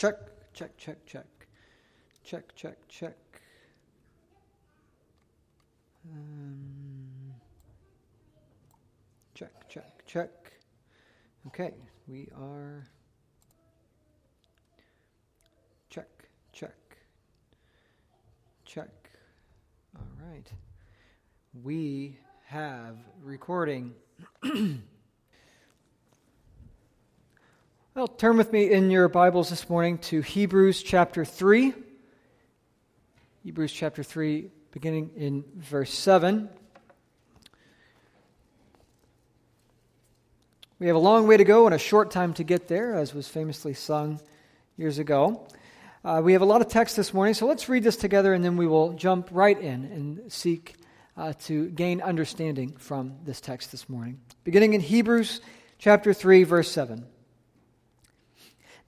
Check, check, check, check. Check, check, check. Um, check, check, check. Okay, we are. Check, check, check. All right. We have recording. well, turn with me in your Bibles this morning to Hebrews chapter 3. Hebrews chapter 3, beginning in verse 7. We have a long way to go and a short time to get there, as was famously sung years ago. Uh, we have a lot of text this morning, so let's read this together and then we will jump right in and seek uh, to gain understanding from this text this morning. Beginning in Hebrews chapter 3, verse 7.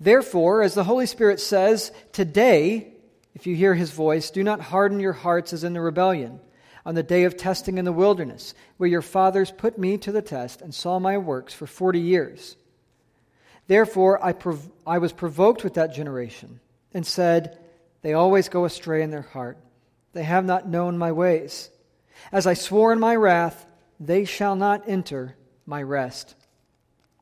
Therefore, as the Holy Spirit says, today, if you hear his voice, do not harden your hearts as in the rebellion on the day of testing in the wilderness, where your fathers put me to the test and saw my works for forty years. Therefore, I, prov- I was provoked with that generation and said, They always go astray in their heart. They have not known my ways. As I swore in my wrath, they shall not enter my rest.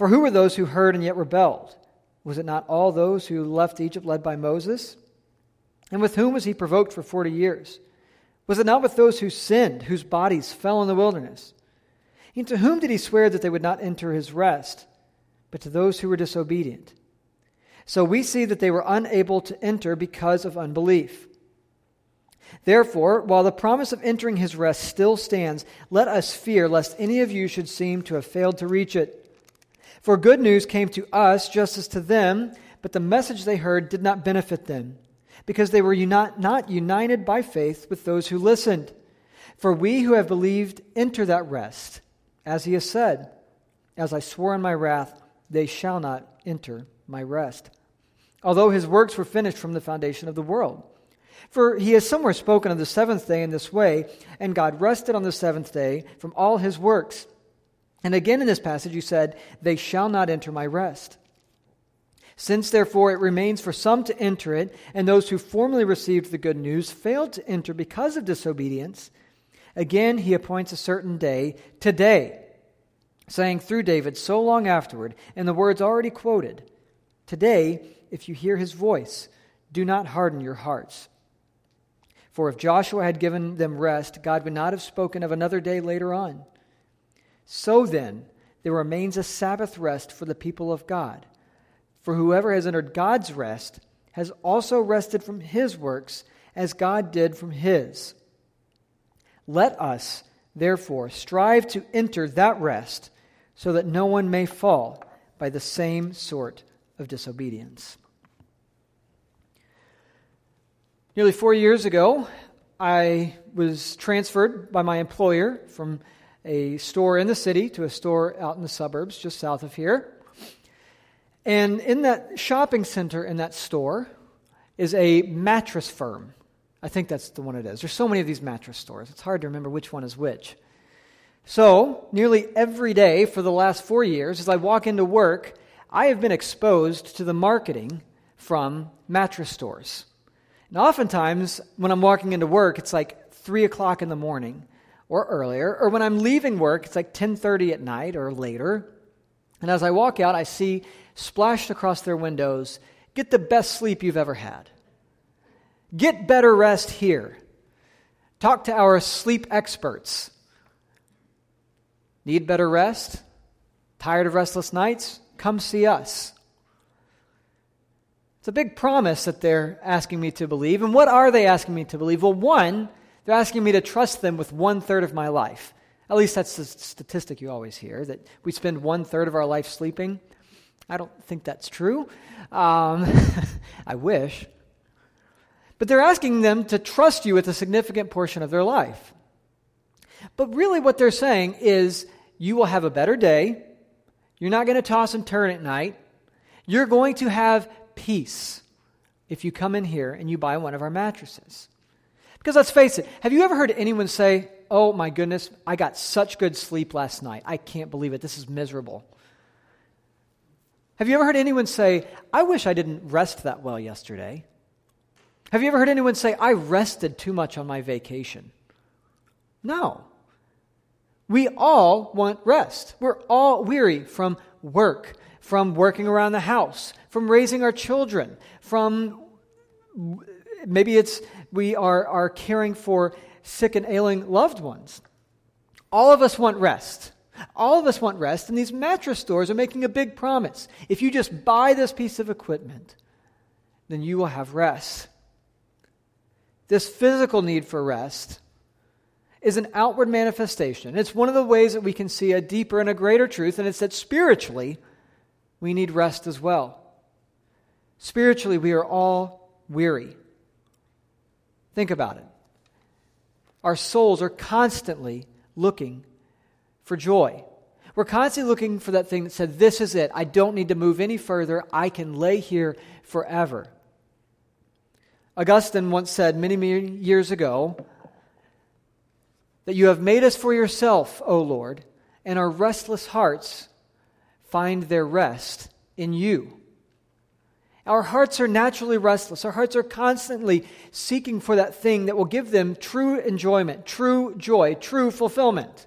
For who were those who heard and yet rebelled? Was it not all those who left Egypt led by Moses? And with whom was he provoked for forty years? Was it not with those who sinned, whose bodies fell in the wilderness? And to whom did he swear that they would not enter his rest, but to those who were disobedient? So we see that they were unable to enter because of unbelief. Therefore, while the promise of entering his rest still stands, let us fear lest any of you should seem to have failed to reach it. For good news came to us just as to them, but the message they heard did not benefit them, because they were not united by faith with those who listened. For we who have believed enter that rest, as he has said, As I swore in my wrath, they shall not enter my rest. Although his works were finished from the foundation of the world. For he has somewhere spoken of the seventh day in this way, and God rested on the seventh day from all his works. And again in this passage, you said, They shall not enter my rest. Since therefore it remains for some to enter it, and those who formerly received the good news failed to enter because of disobedience, again he appoints a certain day, today, saying through David so long afterward, in the words already quoted, Today, if you hear his voice, do not harden your hearts. For if Joshua had given them rest, God would not have spoken of another day later on. So then, there remains a Sabbath rest for the people of God. For whoever has entered God's rest has also rested from his works as God did from his. Let us, therefore, strive to enter that rest so that no one may fall by the same sort of disobedience. Nearly four years ago, I was transferred by my employer from a store in the city to a store out in the suburbs just south of here. And in that shopping center in that store is a mattress firm. I think that's the one it is. There's so many of these mattress stores, it's hard to remember which one is which. So, nearly every day for the last four years, as I walk into work, I have been exposed to the marketing from mattress stores. And oftentimes, when I'm walking into work, it's like 3 o'clock in the morning or earlier, or when I'm leaving work, it's like 10:30 at night or later. And as I walk out, I see splashed across their windows, "Get the best sleep you've ever had." "Get better rest here." Talk to our sleep experts. Need better rest? Tired of restless nights? Come see us. It's a big promise that they're asking me to believe. And what are they asking me to believe? Well, one, they're asking me to trust them with one third of my life. At least that's the statistic you always hear that we spend one third of our life sleeping. I don't think that's true. Um, I wish. But they're asking them to trust you with a significant portion of their life. But really, what they're saying is you will have a better day. You're not going to toss and turn at night. You're going to have peace if you come in here and you buy one of our mattresses. Because let's face it, have you ever heard anyone say, Oh my goodness, I got such good sleep last night. I can't believe it. This is miserable. Have you ever heard anyone say, I wish I didn't rest that well yesterday? Have you ever heard anyone say, I rested too much on my vacation? No. We all want rest. We're all weary from work, from working around the house, from raising our children, from maybe it's we are, are caring for sick and ailing loved ones. All of us want rest. All of us want rest, and these mattress stores are making a big promise. If you just buy this piece of equipment, then you will have rest. This physical need for rest is an outward manifestation. It's one of the ways that we can see a deeper and a greater truth, and it's that spiritually, we need rest as well. Spiritually, we are all weary. Think about it. Our souls are constantly looking for joy. We're constantly looking for that thing that said, This is it. I don't need to move any further. I can lay here forever. Augustine once said many, many years ago that you have made us for yourself, O Lord, and our restless hearts find their rest in you. Our hearts are naturally restless. Our hearts are constantly seeking for that thing that will give them true enjoyment, true joy, true fulfillment.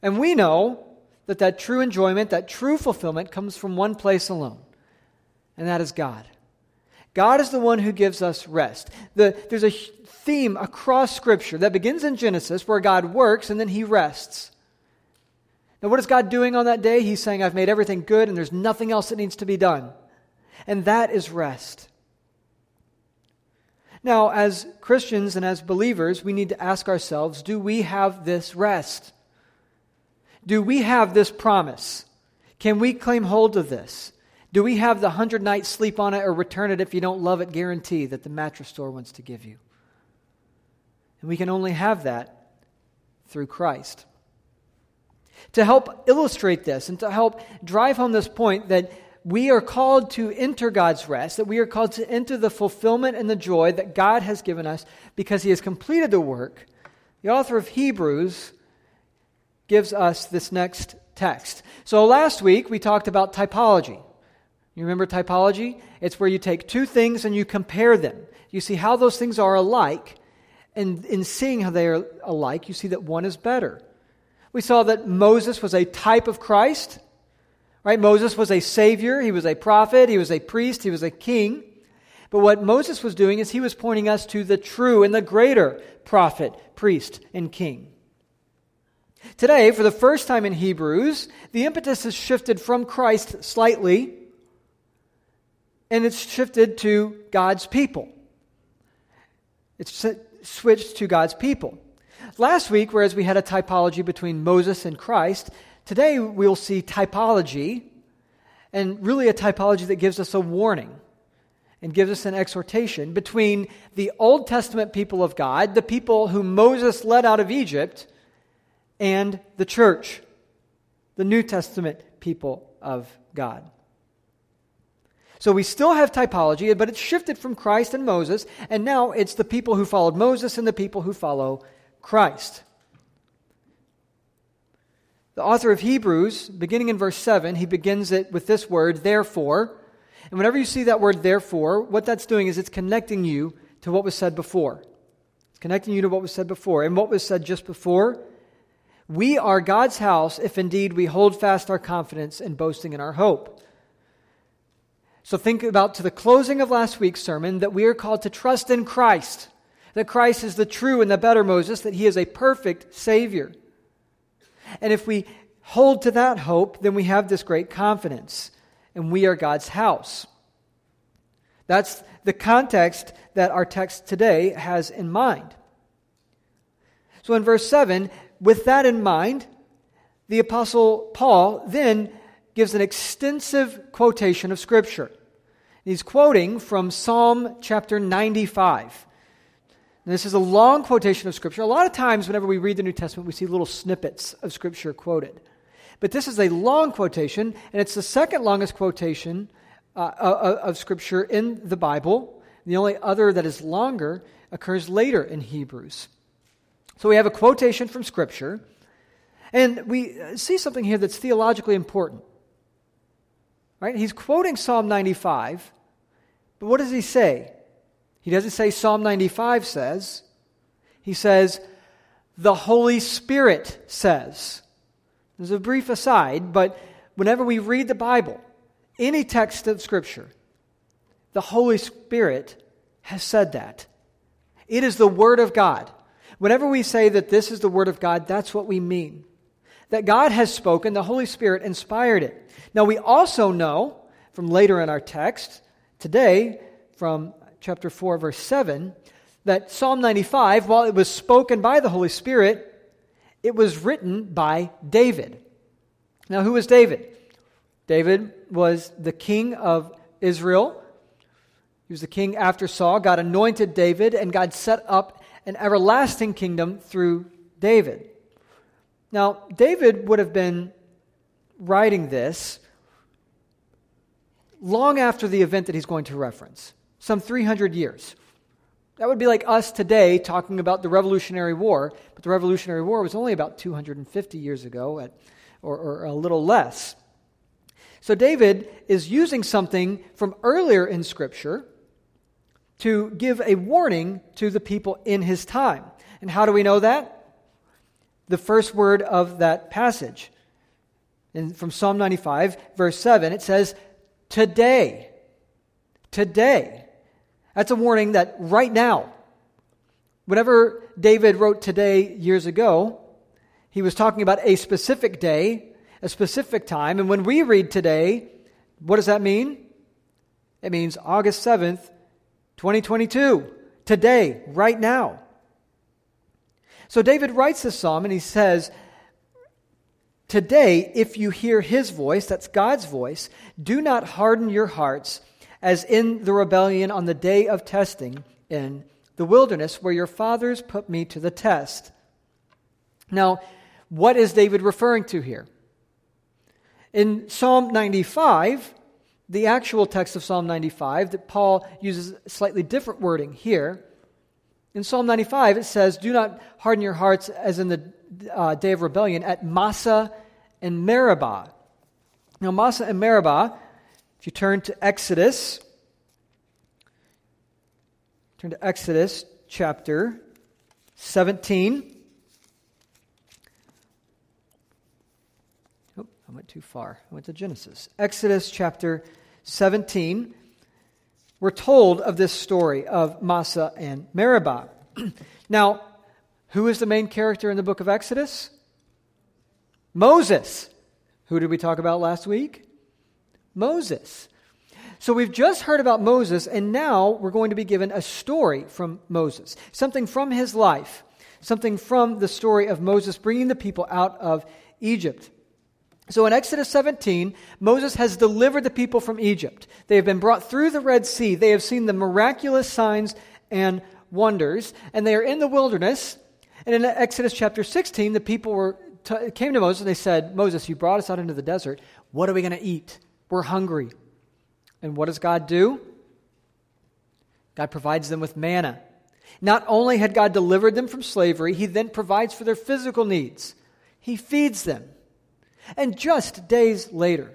And we know that that true enjoyment, that true fulfillment comes from one place alone, and that is God. God is the one who gives us rest. The, there's a theme across Scripture that begins in Genesis where God works and then he rests. Now, what is God doing on that day? He's saying, I've made everything good and there's nothing else that needs to be done and that is rest. Now, as Christians and as believers, we need to ask ourselves do we have this rest? Do we have this promise? Can we claim hold of this? Do we have the hundred nights sleep on it or return it if you don't love it guarantee that the mattress store wants to give you? And we can only have that through Christ. To help illustrate this and to help drive home this point that we are called to enter God's rest, that we are called to enter the fulfillment and the joy that God has given us because He has completed the work, the author of Hebrews gives us this next text. So last week we talked about typology. You remember typology? It's where you take two things and you compare them. You see how those things are alike, and in seeing how they are alike, you see that one is better. We saw that Moses was a type of Christ. Right? Moses was a savior, he was a prophet, he was a priest, he was a king. But what Moses was doing is he was pointing us to the true and the greater prophet, priest, and king. Today, for the first time in Hebrews, the impetus has shifted from Christ slightly, and it's shifted to God's people. It's switched to God's people. Last week, whereas we had a typology between Moses and Christ, Today we'll see typology, and really a typology that gives us a warning and gives us an exhortation between the Old Testament people of God, the people whom Moses led out of Egypt, and the church, the New Testament people of God. So we still have typology, but it's shifted from Christ and Moses, and now it's the people who followed Moses and the people who follow Christ. The author of Hebrews, beginning in verse 7, he begins it with this word, therefore. And whenever you see that word, therefore, what that's doing is it's connecting you to what was said before. It's connecting you to what was said before. And what was said just before? We are God's house if indeed we hold fast our confidence and boasting in our hope. So think about to the closing of last week's sermon that we are called to trust in Christ, that Christ is the true and the better Moses, that he is a perfect Savior. And if we hold to that hope, then we have this great confidence, and we are God's house. That's the context that our text today has in mind. So in verse 7, with that in mind, the Apostle Paul then gives an extensive quotation of Scripture. He's quoting from Psalm chapter 95. And this is a long quotation of Scripture. A lot of times, whenever we read the New Testament, we see little snippets of Scripture quoted. But this is a long quotation, and it's the second longest quotation uh, uh of Scripture in the Bible. The only other that is longer occurs later in Hebrews. So we have a quotation from Scripture, and we see something here that's theologically important. Right? He's quoting Psalm 95, but what does he say? He doesn't say Psalm 95 says. He says, the Holy Spirit says. There's a brief aside, but whenever we read the Bible, any text of Scripture, the Holy Spirit has said that. It is the Word of God. Whenever we say that this is the Word of God, that's what we mean. That God has spoken, the Holy Spirit inspired it. Now, we also know from later in our text, today, from chapter 4, verse 7, that Psalm 95, while it was spoken by the Holy Spirit, it was written by David. Now, who was David? David was the king of Israel. He was the king after Saul. God anointed David, and God set up an everlasting kingdom through David. Now, David would have been writing this long after the event that he's going to reference, some 300 years. That would be like us today talking about the Revolutionary War, but the Revolutionary War was only about 250 years ago, at, or, or a little less. So David is using something from earlier in Scripture to give a warning to the people in his time. And how do we know that? The first word of that passage. From Psalm 95, verse 7, it says, Today. Today. That's a warning that right now, whenever David wrote today years ago, he was talking about a specific day, a specific time. And when we read today, what does that mean? It means August 7th, 2022. Today, right now. So David writes this psalm and he says, Today, if you hear his voice, that's God's voice, do not harden your hearts as in the rebellion on the day of testing in the wilderness where your fathers put me to the test. Now, what is David referring to here? In Psalm 95, the actual text of Psalm 95, that Paul uses slightly different wording here. In Psalm 95, it says, Do not harden your hearts as in the uh, day of rebellion at Massah and Meribah. Now, Massah and Meribah, if you turn to Exodus, turn to Exodus chapter 17. Oh, I went too far. I went to Genesis. Exodus chapter 17. We're told of this story of Massah and Meribah. now, who is the main character in the book of Exodus? Moses. Who did we talk about last week? Moses. So we've just heard about Moses, and now we're going to be given a story from Moses, something from his life, something from the story of Moses bringing the people out of Egypt. So in Exodus 17, Moses has delivered the people from Egypt. They have been brought through the Red Sea. They have seen the miraculous signs and wonders, and they are in the wilderness. And in Exodus chapter 16, the people were t- came to Moses and they said, Moses, you brought us out into the desert. What are we going to eat? We're hungry. And what does God do? God provides them with manna. Not only had God delivered them from slavery, He then provides for their physical needs. He feeds them. And just days later,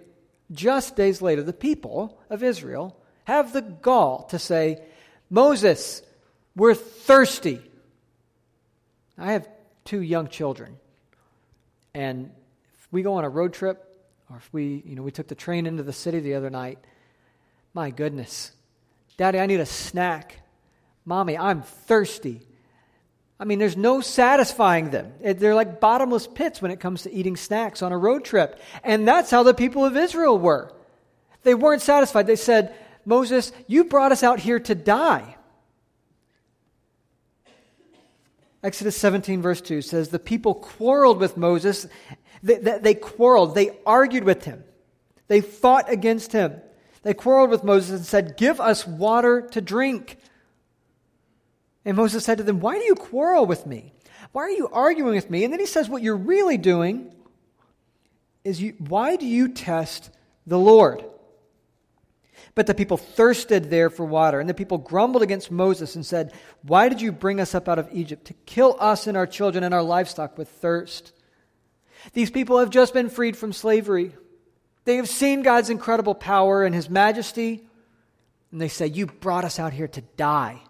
just days later, the people of Israel have the gall to say, Moses, we're thirsty. I have two young children. And if we go on a road trip, or if we, you know, we took the train into the city the other night, my goodness. Daddy, I need a snack. Mommy, I'm thirsty. I mean, there's no satisfying them. Eh, they're like bottomless pits when it comes to eating snacks on a road trip. And that's how the people of Israel were. They weren't satisfied. They said, Moses, you brought us out here to die. Exodus 17, verse 2 says, The people quarreled with Moses. They, they, they, quarreled. They argued with him. They fought against him. They quarreled with Moses and said, Give us water to drink. And Moses said to them, Why do you quarrel with me? Why are you arguing with me? And then he says, What you're really doing is you, why do you test the Lord? But the people thirsted there for water, and the people grumbled against Moses and said, Why did you bring us up out of Egypt to kill us and our children and our livestock with thirst? These people have just been freed from slavery. They have seen God's incredible power and his majesty, and they say, You brought us out here to die.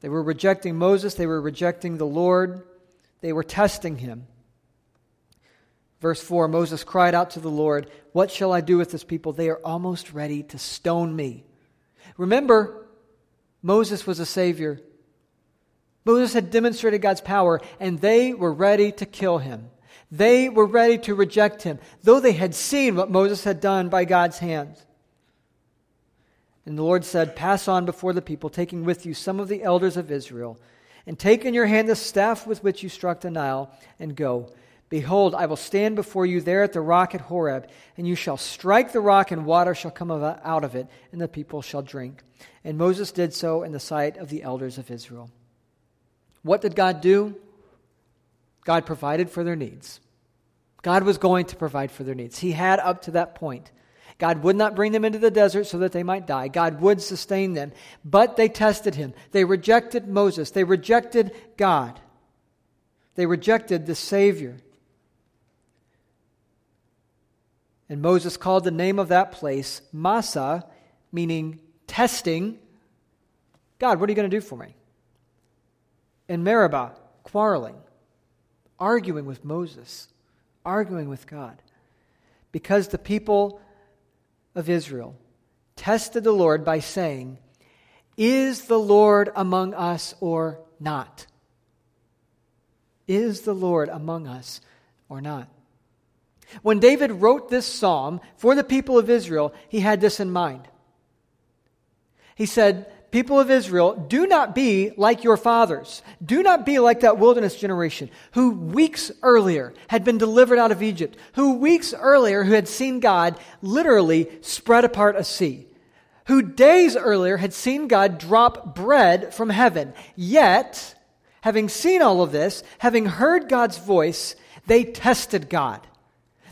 They were rejecting Moses, they were rejecting the Lord, they were testing him. Verse 4 Moses cried out to the Lord, What shall I do with this people? They are almost ready to stone me. Remember, Moses was a savior. Moses had demonstrated God's power, and they were ready to kill him. They were ready to reject him, though they had seen what Moses had done by God's hands. And the Lord said, Pass on before the people, taking with you some of the elders of Israel, and take in your hand the staff with which you struck the Nile, and go. Behold, I will stand before you there at the rock at Horeb, and you shall strike the rock, and water shall come out of it, and the people shall drink. And Moses did so in the sight of the elders of Israel. What did God do? God provided for their needs. God was going to provide for their needs. He had up to that point. God would not bring them into the desert so that they might die. God would sustain them. But they tested him. They rejected Moses. They rejected God. They rejected the Savior. And Moses called the name of that place Massah, meaning testing. God, what are you going to do for me? And Meribah, quarreling, arguing with Moses, arguing with God. Because the people of Israel tested the Lord by saying, Is the Lord among us or not? Is the Lord among us or not? When David wrote this psalm for the people of Israel, he had this in mind. He said, People of Israel, do not be like your fathers. Do not be like that wilderness generation who weeks earlier had been delivered out of Egypt, who weeks earlier who had seen God literally spread apart a sea, who days earlier had seen God drop bread from heaven. Yet, having seen all of this, having heard God's voice, they tested God.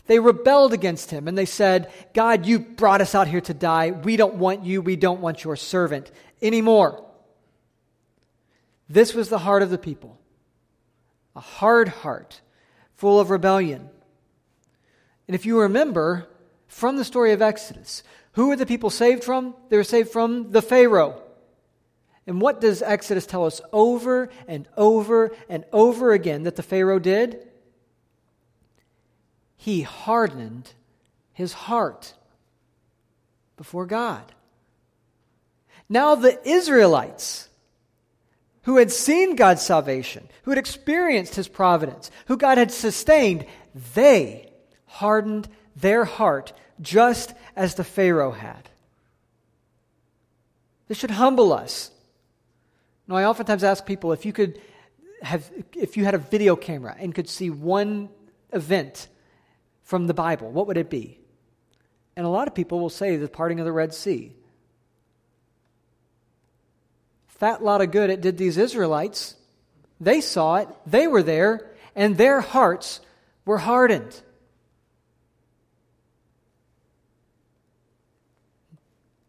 They rebelled against him and they said, God, you brought us out here to die. We don't want you. We don't want your servant anymore. This was the heart of the people a hard heart, full of rebellion. And if you remember from the story of Exodus, who were the people saved from? They were saved from the Pharaoh. And what does Exodus tell us over and over and over again that the Pharaoh did? he hardened his heart before God. Now, the Israelites, who had seen God's salvation, who had experienced his providence, who God had sustained, they hardened their heart just as the Pharaoh had. This should humble us. Now, I oftentimes ask people if you could have, if you had a video camera and could see one event from the Bible, what would it be? And a lot of people will say the parting of the Red Sea. Fat lot of good it did these Israelites. They saw it, they were there, and their hearts were hardened.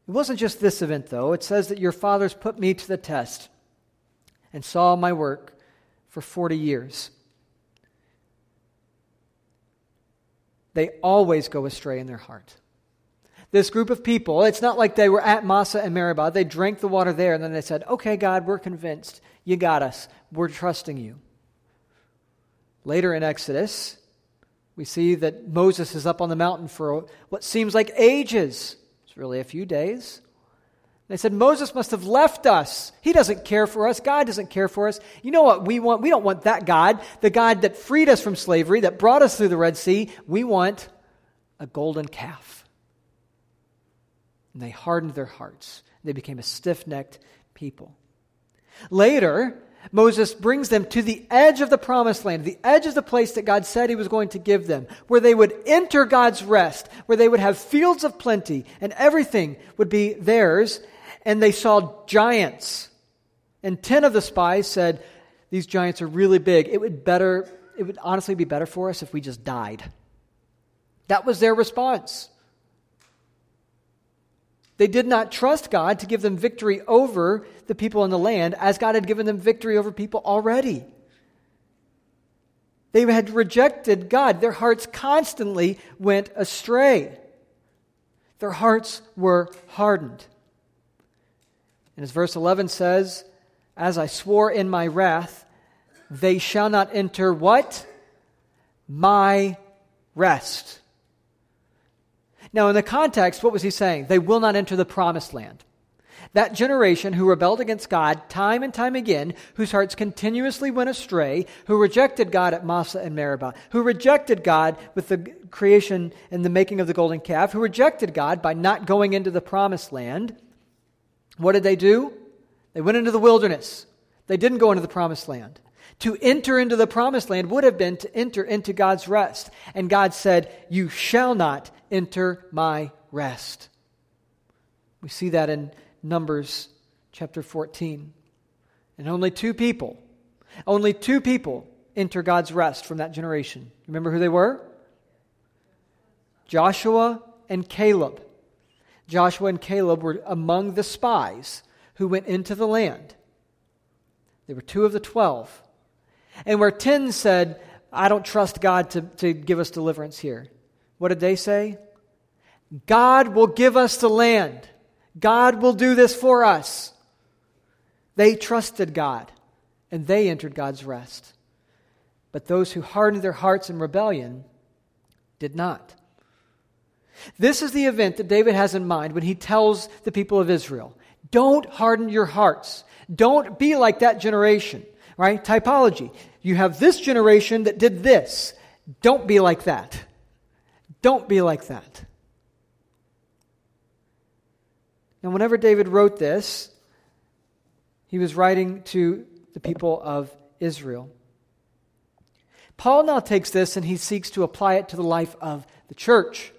It wasn't just this event, though. It says that your fathers put me to the test and saw my work for 40 years. they always go astray in their heart. This group of people, it's not like they were at Massah and Meribah. They drank the water there and then they said, Okay, God, we're convinced. You got us. We're trusting you. Later in Exodus, we see that Moses is up on the mountain for what seems like ages. It's really a few days. They said, Moses must have left us. He doesn't care for us. God doesn't care for us. You know what we want? We don't want that God, the God that freed us from slavery, that brought us through the Red Sea. We want a golden calf. And they hardened their hearts. They became a stiff necked people. Later, Moses brings them to the edge of the promised land, the edge of the place that God said he was going to give them, where they would enter God's rest, where they would have fields of plenty, and everything would be theirs. And they saw giants. And 10 of the spies said, These giants are really big. It would better, it would honestly be better for us if we just died. That was their response. They did not trust God to give them victory over the people in the land as God had given them victory over people already. They had rejected God. Their hearts constantly went astray. Their hearts were hardened. And as verse 11 says, As I swore in my wrath, they shall not enter what? My rest. Now, in the context, what was he saying? They will not enter the promised land. That generation who rebelled against God time and time again, whose hearts continuously went astray, who rejected God at Massah and Meribah, who rejected God with the creation and the making of the golden calf, who rejected God by not going into the promised land, what did they do? They went into the wilderness. They didn't go into the promised land. To enter into the promised land would have been to enter into God's rest. And God said, You shall not enter my rest. We see that in Numbers chapter 14. And only two people, only two people enter God's rest from that generation. Remember who they were? Joshua and Caleb. Joshua and Caleb were among the spies who went into the land. They were two of the twelve. And where 10 said, I don't trust God to, to give us deliverance here, what did they say? God will give us the land. God will do this for us. They trusted God and they entered God's rest. But those who hardened their hearts in rebellion did not. This is the event that David has in mind when he tells the people of Israel don't harden your hearts. Don't be like that generation, right? Typology. You have this generation that did this. Don't be like that. Don't be like that. Now, whenever David wrote this, he was writing to the people of Israel. Paul now takes this and he seeks to apply it to the life of the church.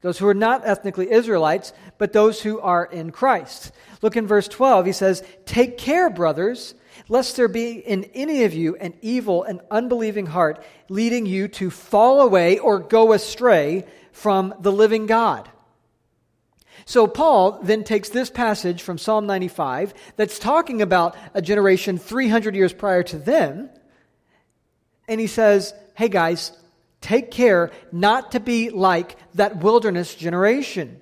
Those who are not ethnically Israelites, but those who are in Christ. Look in verse 12. He says, Take care, brothers, lest there be in any of you an evil and unbelieving heart, leading you to fall away or go astray from the living God. So Paul then takes this passage from Psalm 95 that's talking about a generation 300 years prior to them, and he says, hey guys, take care not to be like that wilderness generation.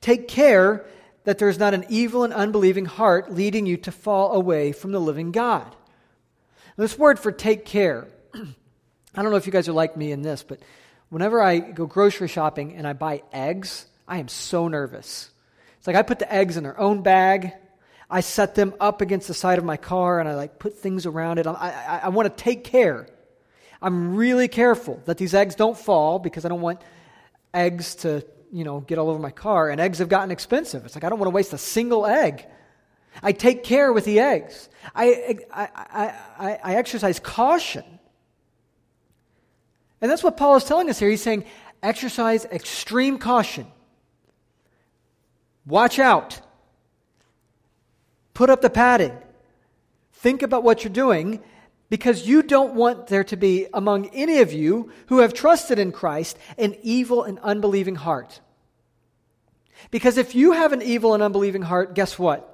Take care that there's not an evil and unbelieving heart leading you to fall away from the living God. This word for take care, I don't know if you guys are like me in this, but whenever I go grocery shopping and I buy eggs, I am so nervous. It's like I put the eggs in their own bag. I set them up against the side of my car and I like put things around it. I, I, I want to take care. I'm really careful that these eggs don't fall because I don't want eggs to, you know, get all over my car. And eggs have gotten expensive. It's like I don't want to waste a single egg. I take care with the eggs. I, I, I, I, exercise caution. And that's what Paul is telling us here. He's saying, exercise extreme caution. Watch out. Put up the padding. Think about what you're doing because you don't want there to be among any of you who have trusted in Christ an evil and unbelieving heart. Because if you have an evil and unbelieving heart, guess what?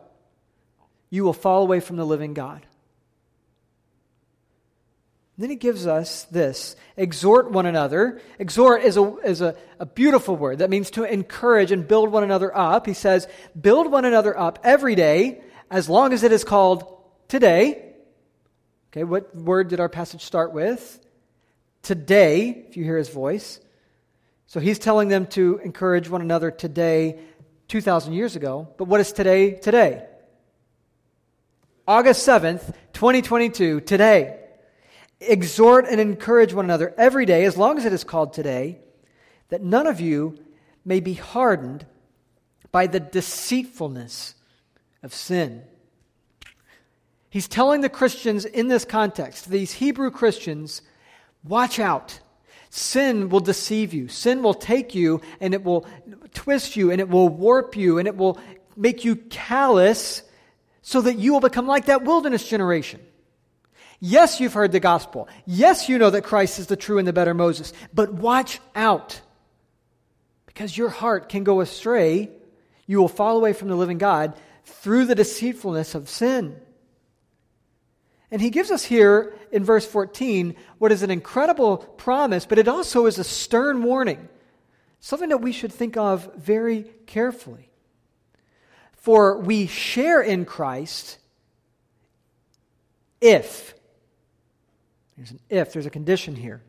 You will fall away from the living God. Then he gives us this exhort one another. Exhort is, a, is a, a beautiful word that means to encourage and build one another up. He says, build one another up every day as long as it is called today. Okay, what word did our passage start with? Today, if you hear his voice. So he's telling them to encourage one another today, 2,000 years ago. But what is today today? August 7th, 2022, today exhort and encourage one another every day, as long as it is called today, that none of you may be hardened by the deceitfulness of sin. He's telling the Christians in this context, these Hebrew Christians, watch out. Sin will deceive you. Sin will take you and it will twist you and it will warp you and it will make you callous so that you will become like that wilderness generation. Yes, you've heard the gospel. Yes, you know that Christ is the true and the better Moses. But watch out because your heart can go astray. You will fall away from the living God through the deceitfulness of sin. And he gives us here in verse 14 what is an incredible promise, but it also is a stern warning, something that we should think of very carefully. For we share in Christ if, there's an if, there's a condition here.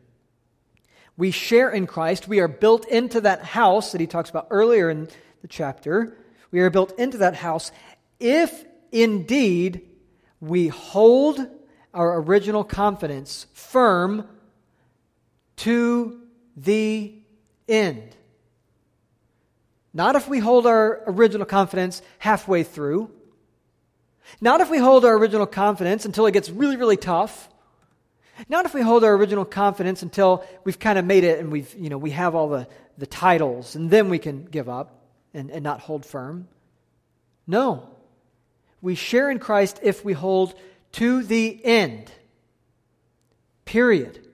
We share in Christ. We are built into that house that he talks about earlier in the chapter. We are built into that house if indeed we hold our original confidence firm to the end. Not if we hold our original confidence halfway through. Not if we hold our original confidence until it gets really, really tough. Not if we hold our original confidence until we've kind of made it and we've, you know, we have all the, the titles and then we can give up and, and not hold firm. No. We share in Christ if we hold to the end. Period.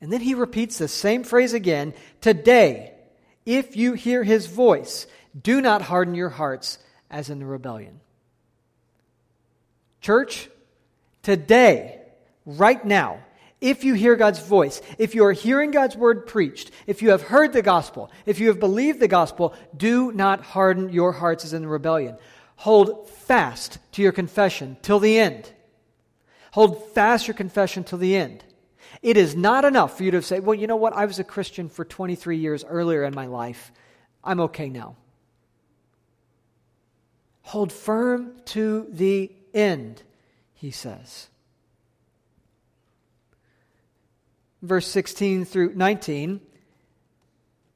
And then he repeats the same phrase again Today, if you hear his voice, do not harden your hearts as in the rebellion. Church, today, right now, if you hear God's voice, if you are hearing God's word preached, if you have heard the gospel, if you have believed the gospel, do not harden your hearts as in rebellion. Hold fast to your confession till the end. Hold fast your confession till the end. It is not enough for you to say, well, you know what? I was a Christian for 23 years earlier in my life. I'm okay now. Hold firm to the end, he says. Verse 16 through 19,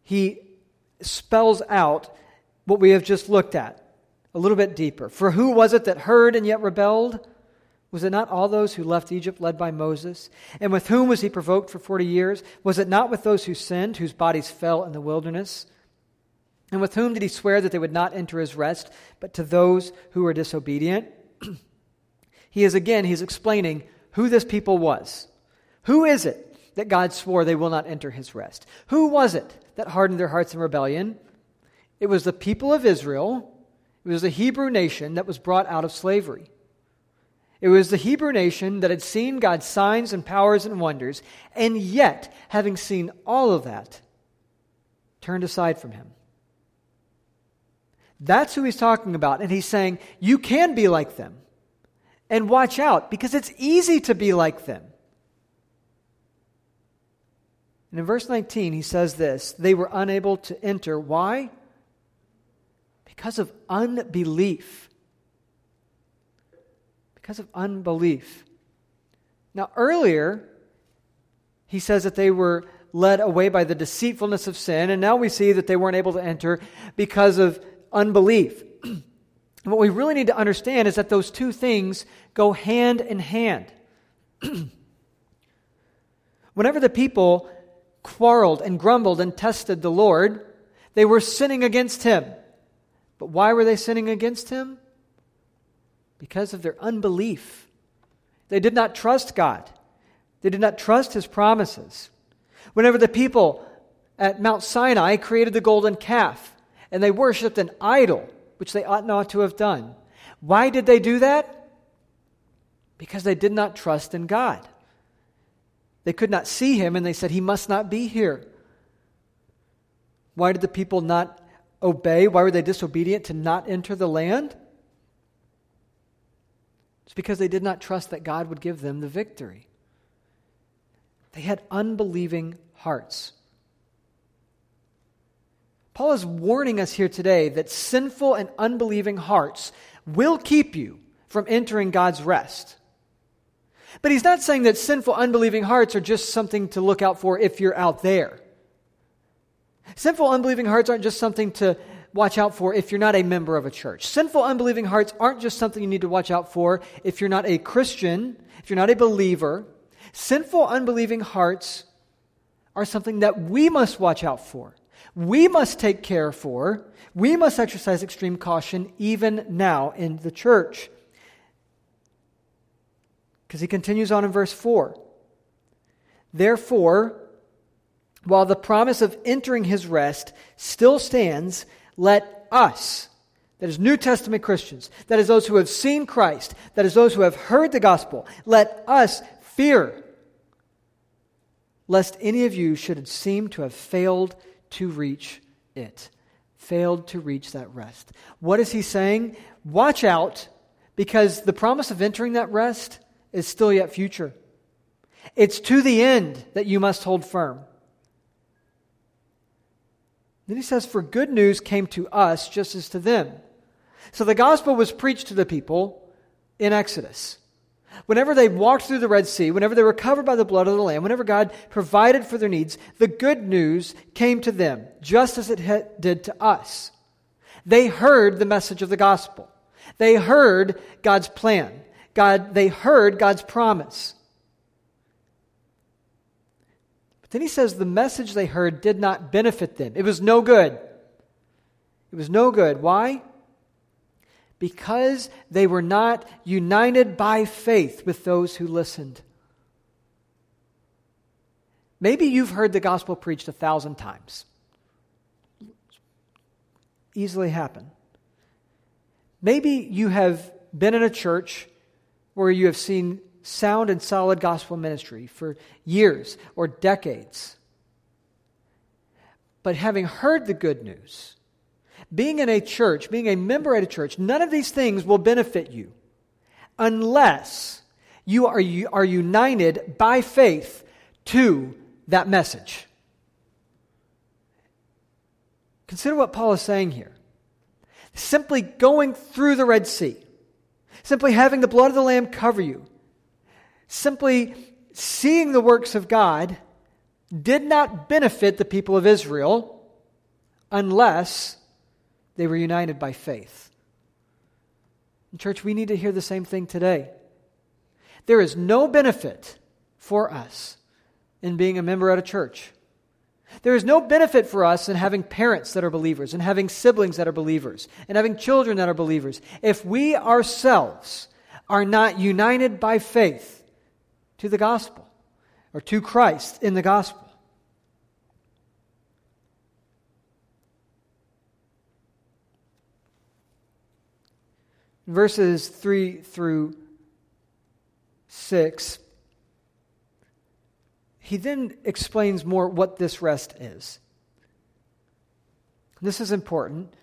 he spells out what we have just looked at a little bit deeper. For who was it that heard and yet rebelled? Was it not all those who left Egypt led by Moses? And with whom was he provoked for 40 years? Was it not with those who sinned, whose bodies fell in the wilderness? And with whom did he swear that they would not enter his rest, but to those who were disobedient? he is again, he's explaining who this people was. Who is it that God swore they will not enter his rest. Who was it that hardened their hearts in rebellion? It was the people of Israel. It was the Hebrew nation that was brought out of slavery. It was the Hebrew nation that had seen God's signs and powers and wonders, and yet, having seen all of that, turned aside from him. That's who he's talking about. And he's saying, You can be like them. And watch out, because it's easy to be like them. And in verse 19, he says this they were unable to enter. Why? Because of unbelief. Because of unbelief. Now, earlier, he says that they were led away by the deceitfulness of sin, and now we see that they weren't able to enter because of unbelief. what we really need to understand is that those two things go hand in hand. Whenever the people quarreled and grumbled and tested the Lord, they were sinning against him. But why were they sinning against him? Because of their unbelief. They did not trust God, they did not trust his promises. Whenever the people at Mount Sinai created the golden calf and they worshiped an idol, which they ought not to have done, why did they do that? Because they did not trust in God. They could not see him, and they said, He must not be here. Why did the people not obey? Why were they disobedient to not enter the land? It's because they did not trust that God would give them the victory. They had unbelieving hearts. Paul is warning us here today that sinful and unbelieving hearts will keep you from entering God's rest. But he's not saying that sinful, unbelieving hearts are just something to look out for if you're out there. Sinful, unbelieving hearts aren't just something to watch out for if you're not a member of a church. Sinful, unbelieving hearts aren't just something you need to watch out for if you're not a Christian, if you're not a believer. Sinful, unbelieving hearts are something that we must watch out for. We must take care for. We must exercise extreme caution even now in the church. Because he continues on in verse 4. Therefore, while the promise of entering his rest still stands, let us, that is New Testament Christians, that is those who have seen Christ, that is those who have heard the gospel, let us fear, lest any of you should seem to have failed to reach it. Failed to reach that rest. What is he saying? Watch out, because the promise of entering that rest is still yet future. It's to the end that you must hold firm. Then he says, For good news came to us just as to them. So the gospel was preached to the people in Exodus. Whenever they walked through the Red Sea, whenever they were covered by the blood of the Lamb, whenever God provided for their needs, the good news came to them, just as it did to us. They heard the message of the gospel. They heard God's plan. God, they heard God's promise. But then he says the message they heard did not benefit them. It was no good. It was no good. Why? Because they were not united by faith with those who listened. Maybe you've heard the gospel preached a thousand times. Easily happen. Maybe you have been in a church where you have seen sound and solid gospel ministry for years or decades. But having heard the good news, being in a church, being a member at a church, none of these things will benefit you unless you are, you are united by faith to that message. Consider what Paul is saying here. Simply going through the Red Sea, simply having the blood of the Lamb cover you, simply seeing the works of God did not benefit the people of Israel unless they were united by faith. Church, we need to hear the same thing today. There is no benefit for us in being a member at a church. There is no benefit for us in having parents that are believers, and having siblings that are believers, and having children that are believers, if we ourselves are not united by faith to the gospel or to Christ in the gospel. Verses 3 through 6, he then explains more what this rest is. This is important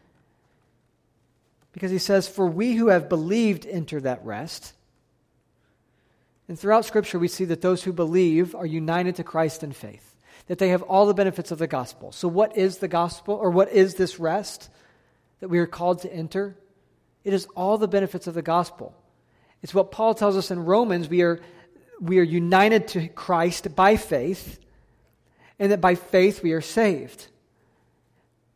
because he says, For we who have believed enter that rest. And throughout Scripture, we see that those who believe are united to Christ in faith, that they have all the benefits of the gospel. So, what is the gospel, or what is this rest that we are called to enter? It is all the benefits of the gospel. It's what Paul tells us in Romans. We are, we are united to Christ by faith, and that by faith we are saved.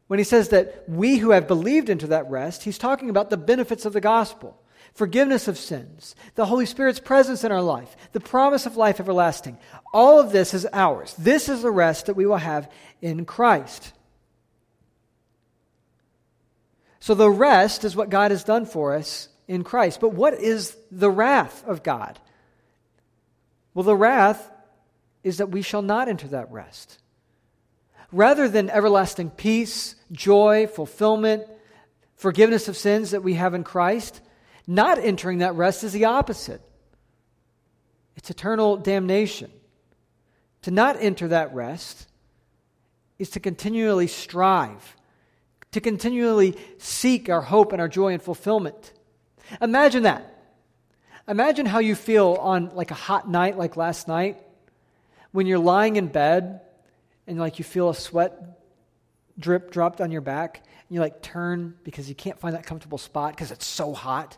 When he says that we who have believed into that rest, he's talking about the benefits of the gospel forgiveness of sins, the Holy Spirit's presence in our life, the promise of life everlasting. All of this is ours. This is the rest that we will have in Christ. So the rest is what God has done for us in Christ. But what is the wrath of God? Well, the wrath is that we shall not enter that rest. Rather than everlasting peace, joy, fulfillment, forgiveness of sins that we have in Christ, not entering that rest is the opposite it's eternal damnation. To not enter that rest is to continually strive, to continually seek our hope and our joy and fulfillment. Imagine that. Imagine how you feel on like a hot night like last night when you're lying in bed and like you feel a sweat drip dropped on your back and you like turn because you can't find that comfortable spot because it's so hot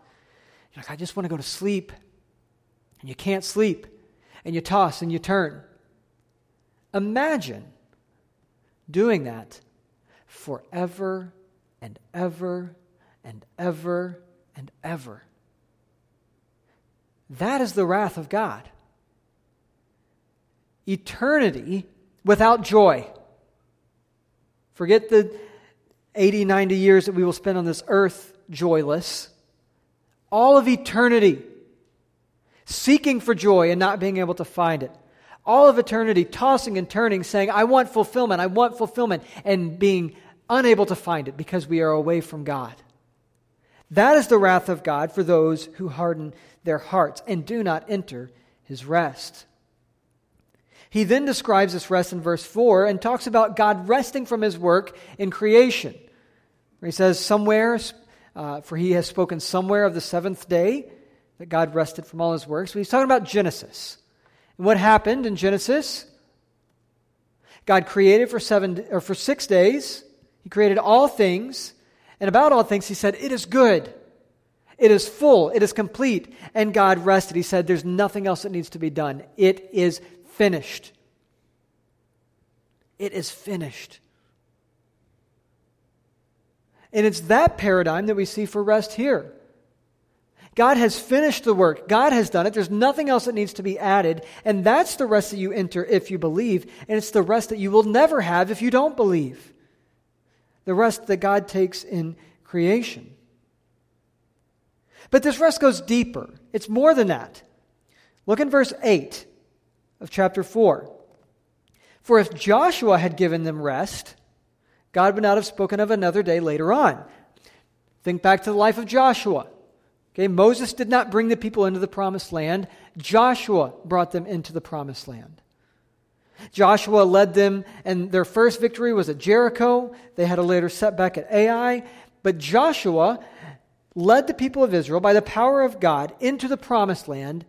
you're like, I just want to go to sleep. And you can't sleep. And you toss and you turn. Imagine doing that forever and ever and ever and ever. That is the wrath of God. Eternity without joy. Forget the 80, 90 years that we will spend on this earth joyless. All of eternity seeking for joy and not being able to find it. All of eternity tossing and turning, saying, I want fulfillment, I want fulfillment, and being unable to find it because we are away from God. That is the wrath of God for those who harden their hearts and do not enter his rest. He then describes this rest in verse 4 and talks about God resting from his work in creation. He says, Somewhere, uh, for he has spoken somewhere of the seventh day that God rested from all his works. So he's talking about Genesis. And what happened in Genesis? God created for seven or for six days. He created all things, and about all things he said, "It is good. It is full. It is complete." And God rested. He said, "There's nothing else that needs to be done. It is finished. It is finished." And it's that paradigm that we see for rest here. God has finished the work. God has done it. There's nothing else that needs to be added. And that's the rest that you enter if you believe. And it's the rest that you will never have if you don't believe. The rest that God takes in creation. But this rest goes deeper. It's more than that. Look in verse 8 of chapter 4. For if Joshua had given them rest, God would not have spoken of another day later on. Think back to the life of Joshua. Okay, Moses did not bring the people into the promised land. Joshua brought them into the promised land. Joshua led them, and their first victory was at Jericho. They had a later setback at Ai. But Joshua led the people of Israel by the power of God into the promised land.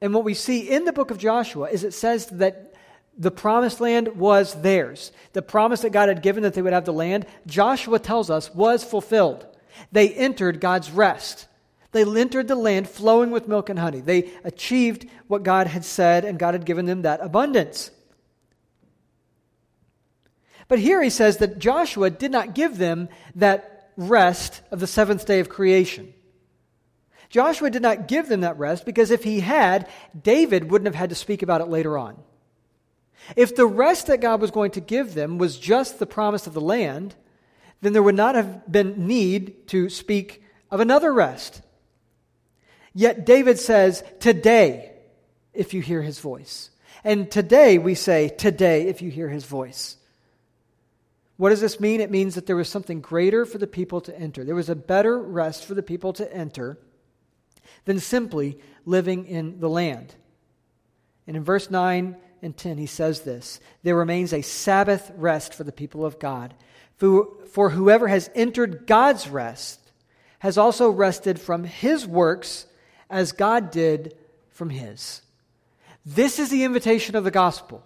And what we see in the book of Joshua is it says that the promised land was theirs. The promise that God had given that they would have the land, Joshua tells us, was fulfilled. They entered God's rest. They entered the land flowing with milk and honey. They achieved what God had said, and God had given them that abundance. But here he says that Joshua did not give them that rest of the seventh day of creation. Joshua did not give them that rest because if he had, David wouldn't have had to speak about it later on. If the rest that God was going to give them was just the promise of the land, then there would not have been need to speak of another rest. Yet David says, Today, if you hear his voice. And today we say, Today, if you hear his voice. What does this mean? It means that there was something greater for the people to enter. There was a better rest for the people to enter than simply living in the land. And in verse 9 and 10, he says this There remains a Sabbath rest for the people of God. For, for whoever has entered God's rest has also rested from his works as God did from his. This is the invitation of the gospel.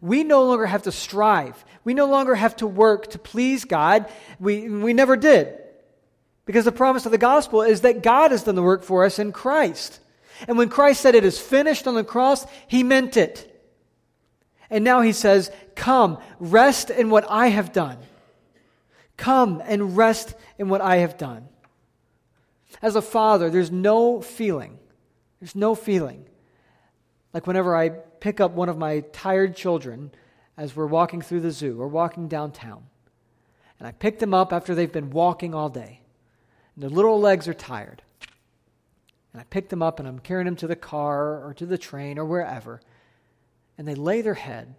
We no longer have to strive. We no longer have to work to please God. We, we never did. Because the promise of the gospel is that God has done the work for us in Christ. And when Christ said it is finished on the cross, he meant it. And now he says, Come, rest in what I have done. Come and rest in what I have done. As a father, there's no feeling, there's no feeling like whenever I pick up one of my tired children as we're walking through the zoo or walking downtown. And I pick them up after they've been walking all day. And their little legs are tired. And I pick them up and I'm carrying them to the car or to the train or wherever. And they lay their head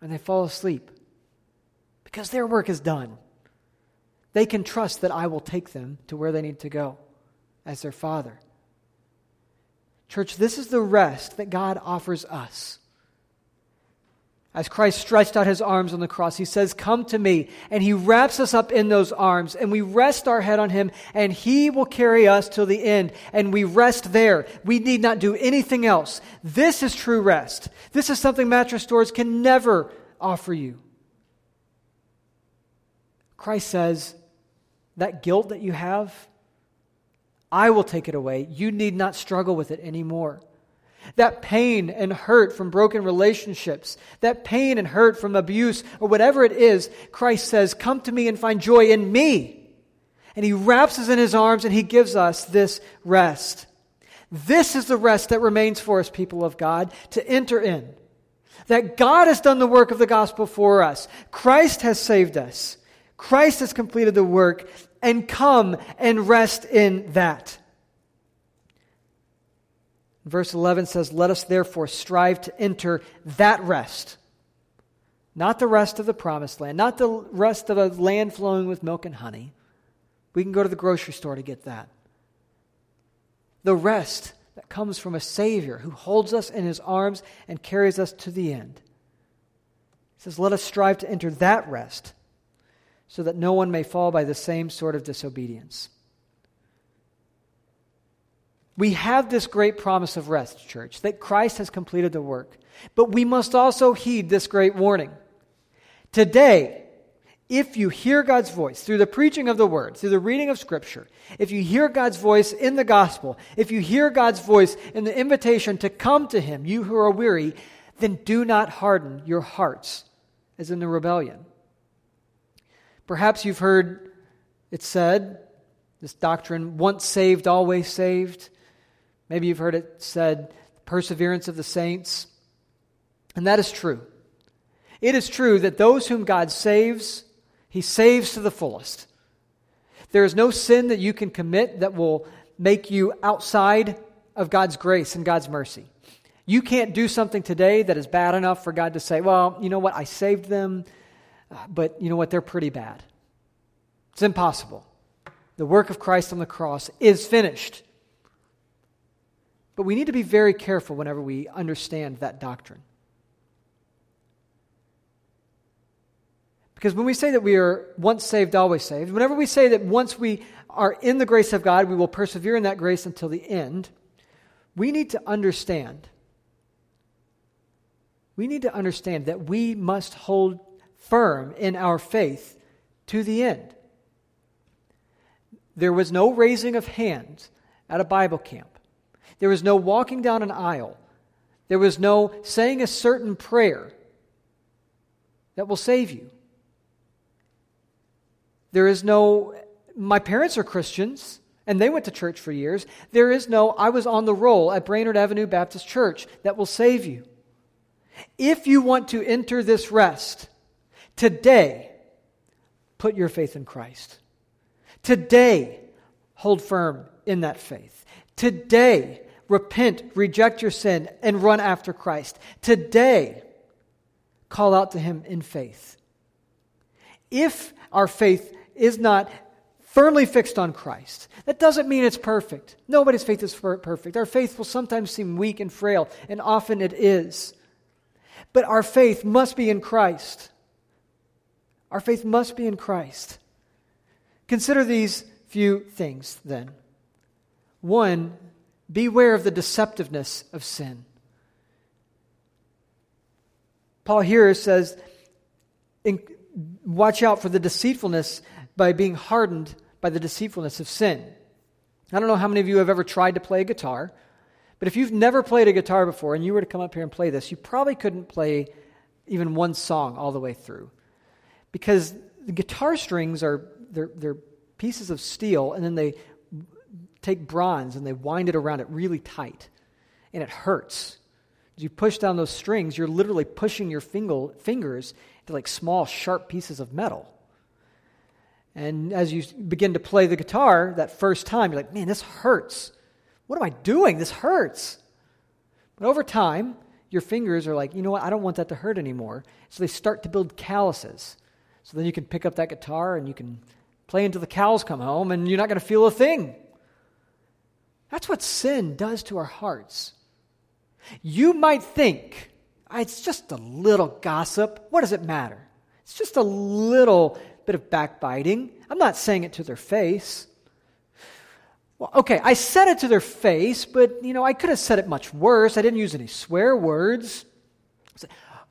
and they fall asleep because their work is done. They can trust that I will take them to where they need to go as their Father. Church, this is the rest that God offers us. As Christ stretched out his arms on the cross, he says, Come to me. And he wraps us up in those arms, and we rest our head on him, and he will carry us till the end. And we rest there. We need not do anything else. This is true rest. This is something mattress stores can never offer you. Christ says, That guilt that you have, I will take it away. You need not struggle with it anymore. that pain and hurt from broken relationships, that pain and hurt from abuse, or whatever it is, Christ says, Come to me and find joy in me. And he wraps us in his arms and he gives us this rest. This is the rest that remains for us, people of God, to enter in. That God has done the work of the gospel for us. Christ has saved us. Christ has completed the work, and come and rest in that. Verse 11 says, Let us therefore strive to enter that rest. Not the rest of the promised land, not the rest of a land flowing with milk and honey. We can go to the grocery store to get that. The rest that comes from a Savior who holds us in his arms and carries us to the end. He says, Let us strive to enter that rest so that no one may fall by the same sort of disobedience. We have this great promise of rest, church, that Christ has completed the work. But we must also heed this great warning. Today, if you hear God's voice through the preaching of the word, through the reading of scripture, if you hear God's voice in the gospel, if you hear God's voice in the invitation to come to him, you who are weary, then do not harden your hearts as in the rebellion. Perhaps you've heard it said, this doctrine, once saved, always saved. Maybe you've heard it said, perseverance of the saints. And that is true. It is true that those whom God saves, He saves to the fullest. There is no sin that you can commit that will make you outside of God's grace and God's mercy. You can't do something today that is bad enough for God to say, well, you know what, I saved them, Uh, but you know what, they're pretty bad. It's impossible. The work of Christ on the cross is finished. But we need to be very careful whenever we understand that doctrine. Because when we say that we are once saved, always saved, whenever we say that once we are in the grace of God, we will persevere in that grace until the end, we need to understand. We need to understand that we must hold firm in our faith to the end. There was no raising of hands at a Bible camp. There was no walking down an aisle. There was no saying a certain prayer that will save you. There is no, my parents are Christians and they went to church for years. There is no, I was on the roll at Brainerd Avenue Baptist Church that will save you. If you want to enter this rest, today, put your faith in Christ. Today, hold firm in that faith. Today, repent, reject your sin, and run after Christ. Today, call out to Him in faith. If our faith is not firmly fixed on Christ, that doesn't mean it's perfect. Nobody's faith is perfect. Our faith will sometimes seem weak and frail, and often it is. But our faith must be in Christ. Our faith must be in Christ. Consider these few things then. One, Beware of the deceptiveness of sin. Paul here says, Watch out for the deceitfulness by being hardened by the deceitfulness of sin. I don't know how many of you have ever tried to play a guitar, but if you've never played a guitar before and you were to come up here and play this, you probably couldn't play even one song all the way through. Because the guitar strings are they're, they're pieces of steel and then they take bronze and they wind it around it really tight, and it hurts. As you push down those strings, you're literally pushing your finger, fingers into like small, sharp pieces of metal. And as you begin to play the guitar that first time, you're like, man, this hurts. What am I doing? This hurts. But over time, your fingers are like, you know what? I don't want that to hurt anymore. So they start to build calluses. So then you can pick up that guitar and you can play until the cows come home and you're not going to feel a thing. That's what sin does to our hearts. You might think, ah, it's just a little gossip. What does it matter? It's just a little bit of backbiting. I'm not saying it to their face. Well, okay, I said it to their face, but you know, I could have said it much worse. I didn't use any swear words.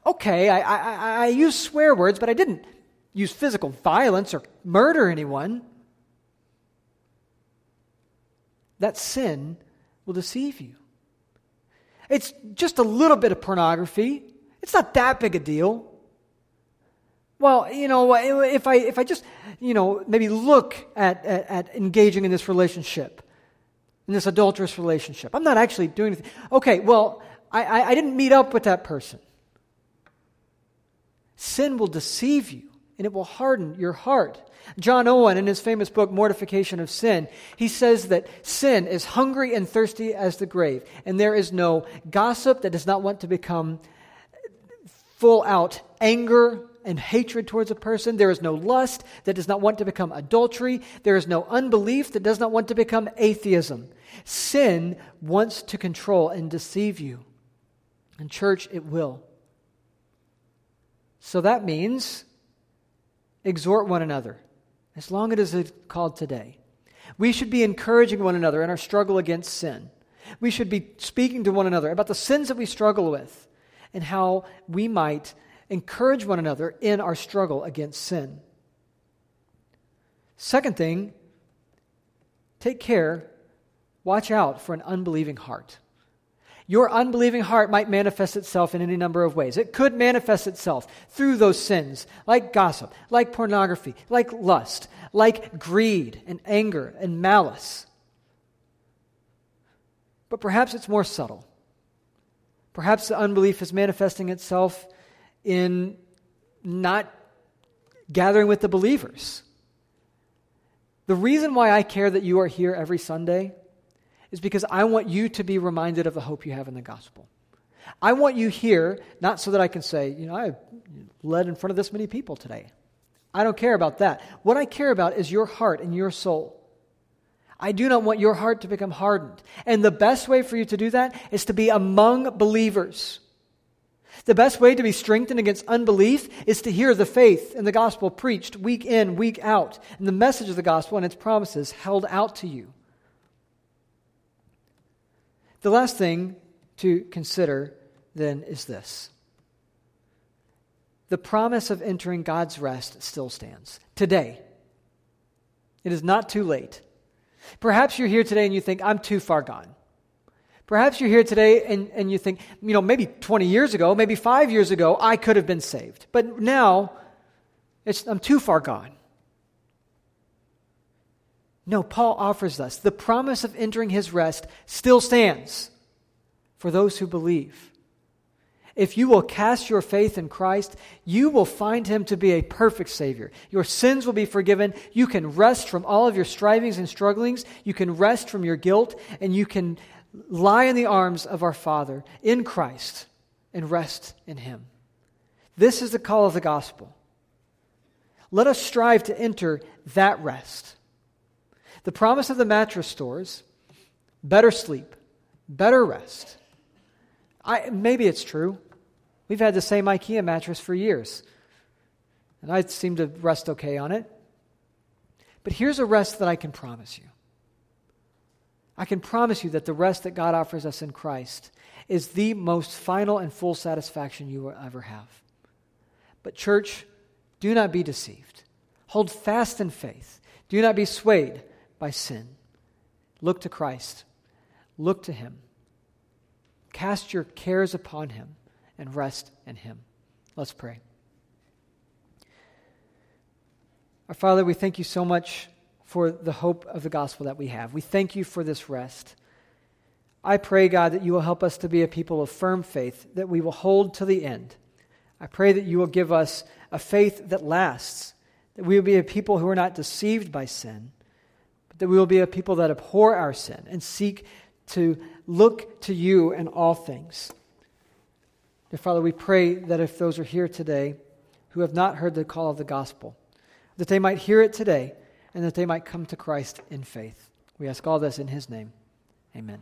Okay, I, I, I used swear words, but I didn't use physical violence or murder anyone. that sin will deceive you. It's just a little bit of pornography. It's not that big a deal. Well, you know, if I, if I just, you know, maybe look at, at, at engaging in this relationship, in this adulterous relationship, I'm not actually doing anything. Okay, well, I, I, I didn't meet up with that person. Sin will deceive you and it will harden your heart. John Owen, in his famous book, Mortification of Sin, he says that sin is hungry and thirsty as the grave, and there is no gossip that does not want to become full out anger and hatred towards a person. There is no lust that does not want to become adultery. There is no unbelief that does not want to become atheism. Sin wants to control and deceive you. And, church, it will. So that means exhort one another, as long as it is called today. We should be encouraging one another in our struggle against sin. We should be speaking to one another about the sins that we struggle with and how we might encourage one another in our struggle against sin. Second thing, take care, watch out for an unbelieving heart. Your unbelieving heart might manifest itself in any number of ways. It could manifest itself through those sins, like gossip, like pornography, like lust, like greed and anger and malice. But perhaps it's more subtle. Perhaps the unbelief is manifesting itself in not gathering with the believers. The reason why I care that you are here every Sunday is because I want you to be reminded of the hope you have in the gospel. I want you here, not so that I can say, you know, I led in front of this many people today. I don't care about that. What I care about is your heart and your soul. I do not want your heart to become hardened. And the best way for you to do that is to be among believers. The best way to be strengthened against unbelief is to hear the faith and the gospel preached week in, week out, and the message of the gospel and its promises held out to you. The last thing to consider then is this the promise of entering God's rest still stands today. It is not too late. Perhaps you're here today and you think, I'm too far gone. Perhaps you're here today and, and you think, you know, maybe 20 years ago, maybe five years ago, I could have been saved. But now, I'm too far gone. No, Paul offers us the promise of entering his rest still stands for those who believe. If you will cast your faith in Christ, you will find him to be a perfect Savior. Your sins will be forgiven. You can rest from all of your strivings and strugglings. You can rest from your guilt, and you can lie in the arms of our Father in Christ and rest in him. This is the call of the gospel. Let us strive to enter that rest. The promise of the mattress stores better sleep, better rest. I, maybe it's true. We've had the same IKEA mattress for years, and I seem to rest okay on it. But here's a rest that I can promise you. I can promise you that the rest that God offers us in Christ is the most final and full satisfaction you will ever have. But, church, do not be deceived. Hold fast in faith. Do not be swayed by sin. Look to Christ. Look to Him. Cast your cares upon Him and rest in Him. Let's pray. Our Father, we thank you so much for the hope of the gospel that we have. We thank you for this rest. I pray, God, that you will help us to be a people of firm faith, that we will hold to the end. I pray that you will give us a faith that lasts, that we will be a people who are not deceived by sin, that we will be a people that abhor our sin and seek to look to you in all things. Dear Father, we pray that if those are here today who have not heard the call of the gospel, that they might hear it today and that they might come to Christ in faith. We ask all this in his name. Amen.